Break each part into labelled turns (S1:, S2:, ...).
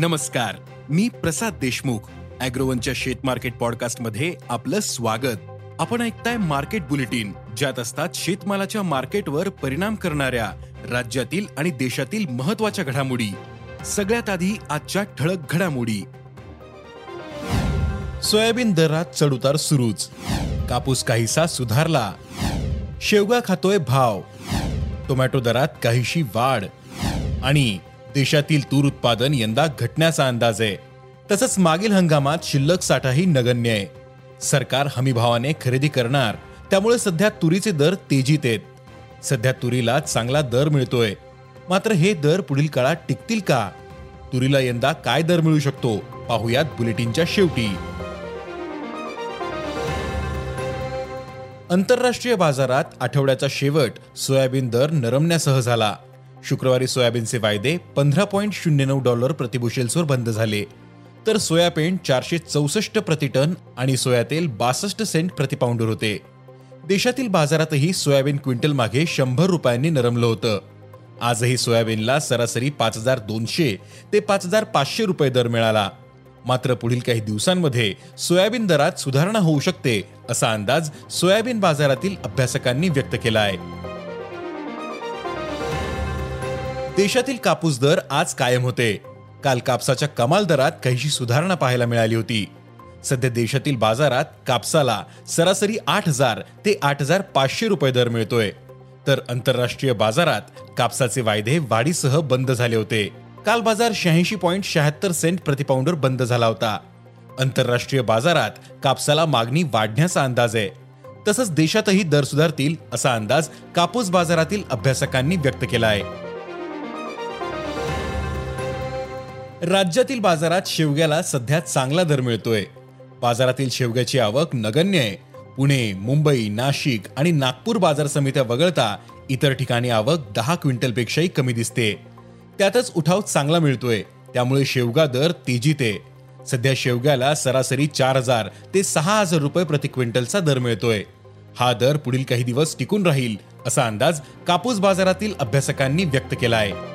S1: नमस्कार मी प्रसाद देशमुख अॅग्रोवनच्या शेत मार्केट पॉडकास्टमध्ये आपलं स्वागत. आपण ऐकताय मार्केट बुलेटिन ज्यात असतात शेतमालाच्या मार्केटवर परिणाम करणाऱ्या राज्यातील आणि देशातील महत्त्वाच्या घडामोडी. सगळ्यात आधी आजच्या ठळक घडामोडी. सोयाबीन दरात चढउतार सुरूच. कापूस काहीसा सुधारला. शेवगा खातोय भाव. टोमॅटो दरात काहीशी वाढ. आणि देशातील तूर उत्पादन यंदा घटण्याचा अंदाज आहे. तसंच मागील हंगामात शिल्लक साठाही नगण्य आहे. सरकार हमीभावाने खरेदी करणार त्यामुळे सध्या तुरीचे दर तेजीत आहेत. सध्या तुरीला चांगला दर मिळतोय. मात्र हे दर पुढील काळात टिकतील का? तुरीला यंदा काय दर मिळू शकतो? पाहुयात बुलेटिनच्या शेवटी. आंतरराष्ट्रीय बाजारात आठवड्याचा शेवट सोयाबीन दर नरमण्यासह झाला. शुक्रवारी सोयाबीनचे वायदे पंधरा पॉईंट शून्य नऊ डॉलर प्रतिबुशेल्सवर बंद झाले. तर सोयाबीन चारशे चौसष्ट प्रतिटन आणि सोयातेल बासष्ट सेंट प्रतिपाऊंडर होते. देशातील बाजारातही सोयाबीन क्विंटल मागे शंभर रुपयांनी नरमलं होतं. आजही सोयाबीनला सरासरी पाच हजार दोनशे ते पाच हजार पाचशे रुपये दर मिळाला. मात्र पुढील काही दिवसांमध्ये सोयाबीन दरात सुधारणा होऊ शकते असा अंदाज सोयाबीन बाजारातील अभ्यासकांनी व्यक्त केला आहे. देशातील कापूस दर आज कायम होते. काल कापसाच्या कमाल दरात काहीशी सुधारणा पाहायला मिळाली होती. सध्या देशातील बाजारात कापसाला सरासरी आठ हजार ते आठ हजार पाचशे रुपये दर मिळतोय. तर आंतरराष्ट्रीय बाजारात कापसाचे वायदे वाढीसह बंद झाले होते. काल बाजार शहाऐंशी पॉईंट शहात्तर सेंट प्रतिपाऊंडर बंद झाला होता. आंतरराष्ट्रीय बाजारात कापसाला मागणी वाढण्याचा अंदाज आहे. तसंच देशातही दर सुधारतील असा अंदाज कापूस बाजारातील अभ्यासकांनी व्यक्त केला आहे. राज्यातील बाजारात शेवग्याला सध्या चांगला दर मिळतोय. बाजारातील शेवग्याची आवक नगण्य आहे. पुणे मुंबई नाशिक आणि नागपूर बाजार समित्या वगळता इतर ठिकाणी आवक दहा क्विंटलपेक्षाही कमी दिसते. त्यातच उठाव चांगला मिळतोय. त्यामुळे शेवगा दर तेजीत आहे. सध्या शेवग्याला सरासरी चार हजार ते सहा हजार रुपये प्रति क्विंटलचा दर मिळतोय. हा दर पुढील काही दिवस टिकून राहील असा अंदाज कापूस बाजारातील अभ्यासकांनी व्यक्त केला आहे.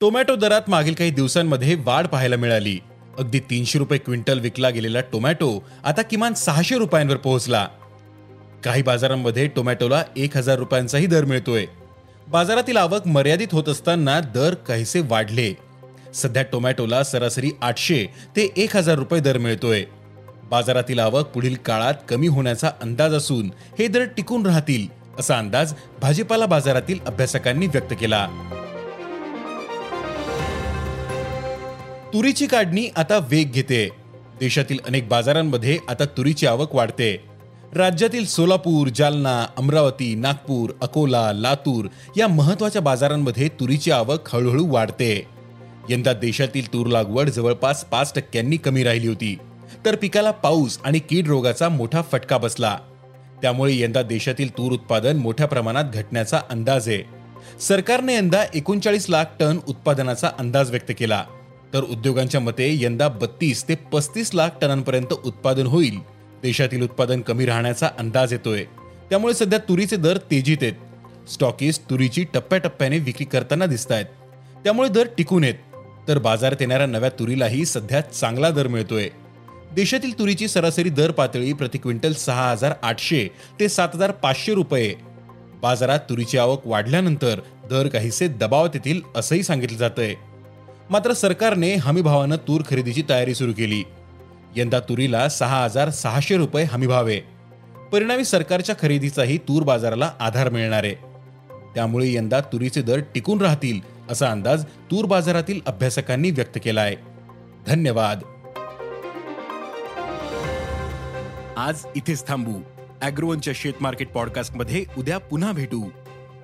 S1: टोमॅटो दरात मागील काही दिवसांमध्ये वाढ पाहायला मिळाली. अगदी तीनशे रुपये क्विंटल विकला गेलेला टोमॅटो आता किमान सहाशे रुपयांवर पोहोचला. काही बाजारांमध्ये टोमॅटोला एक हजार रुपयांचाही दर मिळतोय. बाजारातील आवक मर्यादित होत असताना दर काहीसे वाढले. सध्या टोमॅटोला सरासरी आठशे ते एक हजार रुपये दर मिळतोय. बाजारातील आवक पुढील काळात कमी होण्याचा अंदाज असून हे दर टिकून राहतील असा अंदाज भाजीपाला बाजारातील अभ्यासकांनी व्यक्त केला. तुरीची काढणी आता वेग घेते. देशातील अनेक बाजारांमध्ये आता तुरीची आवक वाढते. राज्यातील सोलापूर जालना अमरावती नागपूर अकोला लातूर या महत्त्वाच्या बाजारांमध्ये तुरीची आवक हळूहळू वाढते. यंदा देशातील तूर लागवड जवळपास पाच टक्क्यांनी कमी राहिली होती. तर पिकाला पाऊस आणि कीड रोगाचा मोठा फटका बसला. त्यामुळे यंदा देशातील तूर उत्पादन मोठ्या प्रमाणात घटण्याचा अंदाज आहे. सरकारने यंदा एकोणचाळीस लाख टन उत्पादनाचा अंदाज व्यक्त केला. तर उद्योगांच्या मते यंदा बत्तीस ते पस्तीस लाख टनांपर्यंत उत्पादन होईल. देशातील उत्पादन कमी राहण्याचा अंदाज येतोय. त्यामुळे सध्या तुरीचे दर तेजीत आहेत. स्टॉकीस तुरीची टप्प्याटप्प्याने विक्री करताना दिसत आहेत त्यामुळे दर टिकून येत तर बाजारात येणाऱ्या नव्या तुरीलाही सध्या चांगला दर मिळतोय. देशातील तुरीची सरासरी दर पातळी प्रति क्विंटल सहा हजार आठशे ते सात हजार पाचशे रुपये. बाजारात तुरीची आवक वाढल्यानंतर दर काहीसे दबावात येतील असंही सांगितलं जातंय. मात्र सरकारने हमीभावानं तूर खरेदीची तयारी सुरू केली. यंदा तुरीला सहा हजार सहाशे रुपये हमीभाव आहे परिणामी सरकारच्या खरेदीचाही तूर बाजाराला आधार मिळणार. आहे त्यामुळे यंदा तुरीचे दर टिकून राहतील असा अंदाज तूर बाजारातील अभ्यासकांनी व्यक्त केला आहे धन्यवाद.
S2: आज इथेच थांबू.
S1: अॅग्रोवनच्या शेत मार्केट पॉडकास्टमध्ये उद्या पुन्हा भेटू.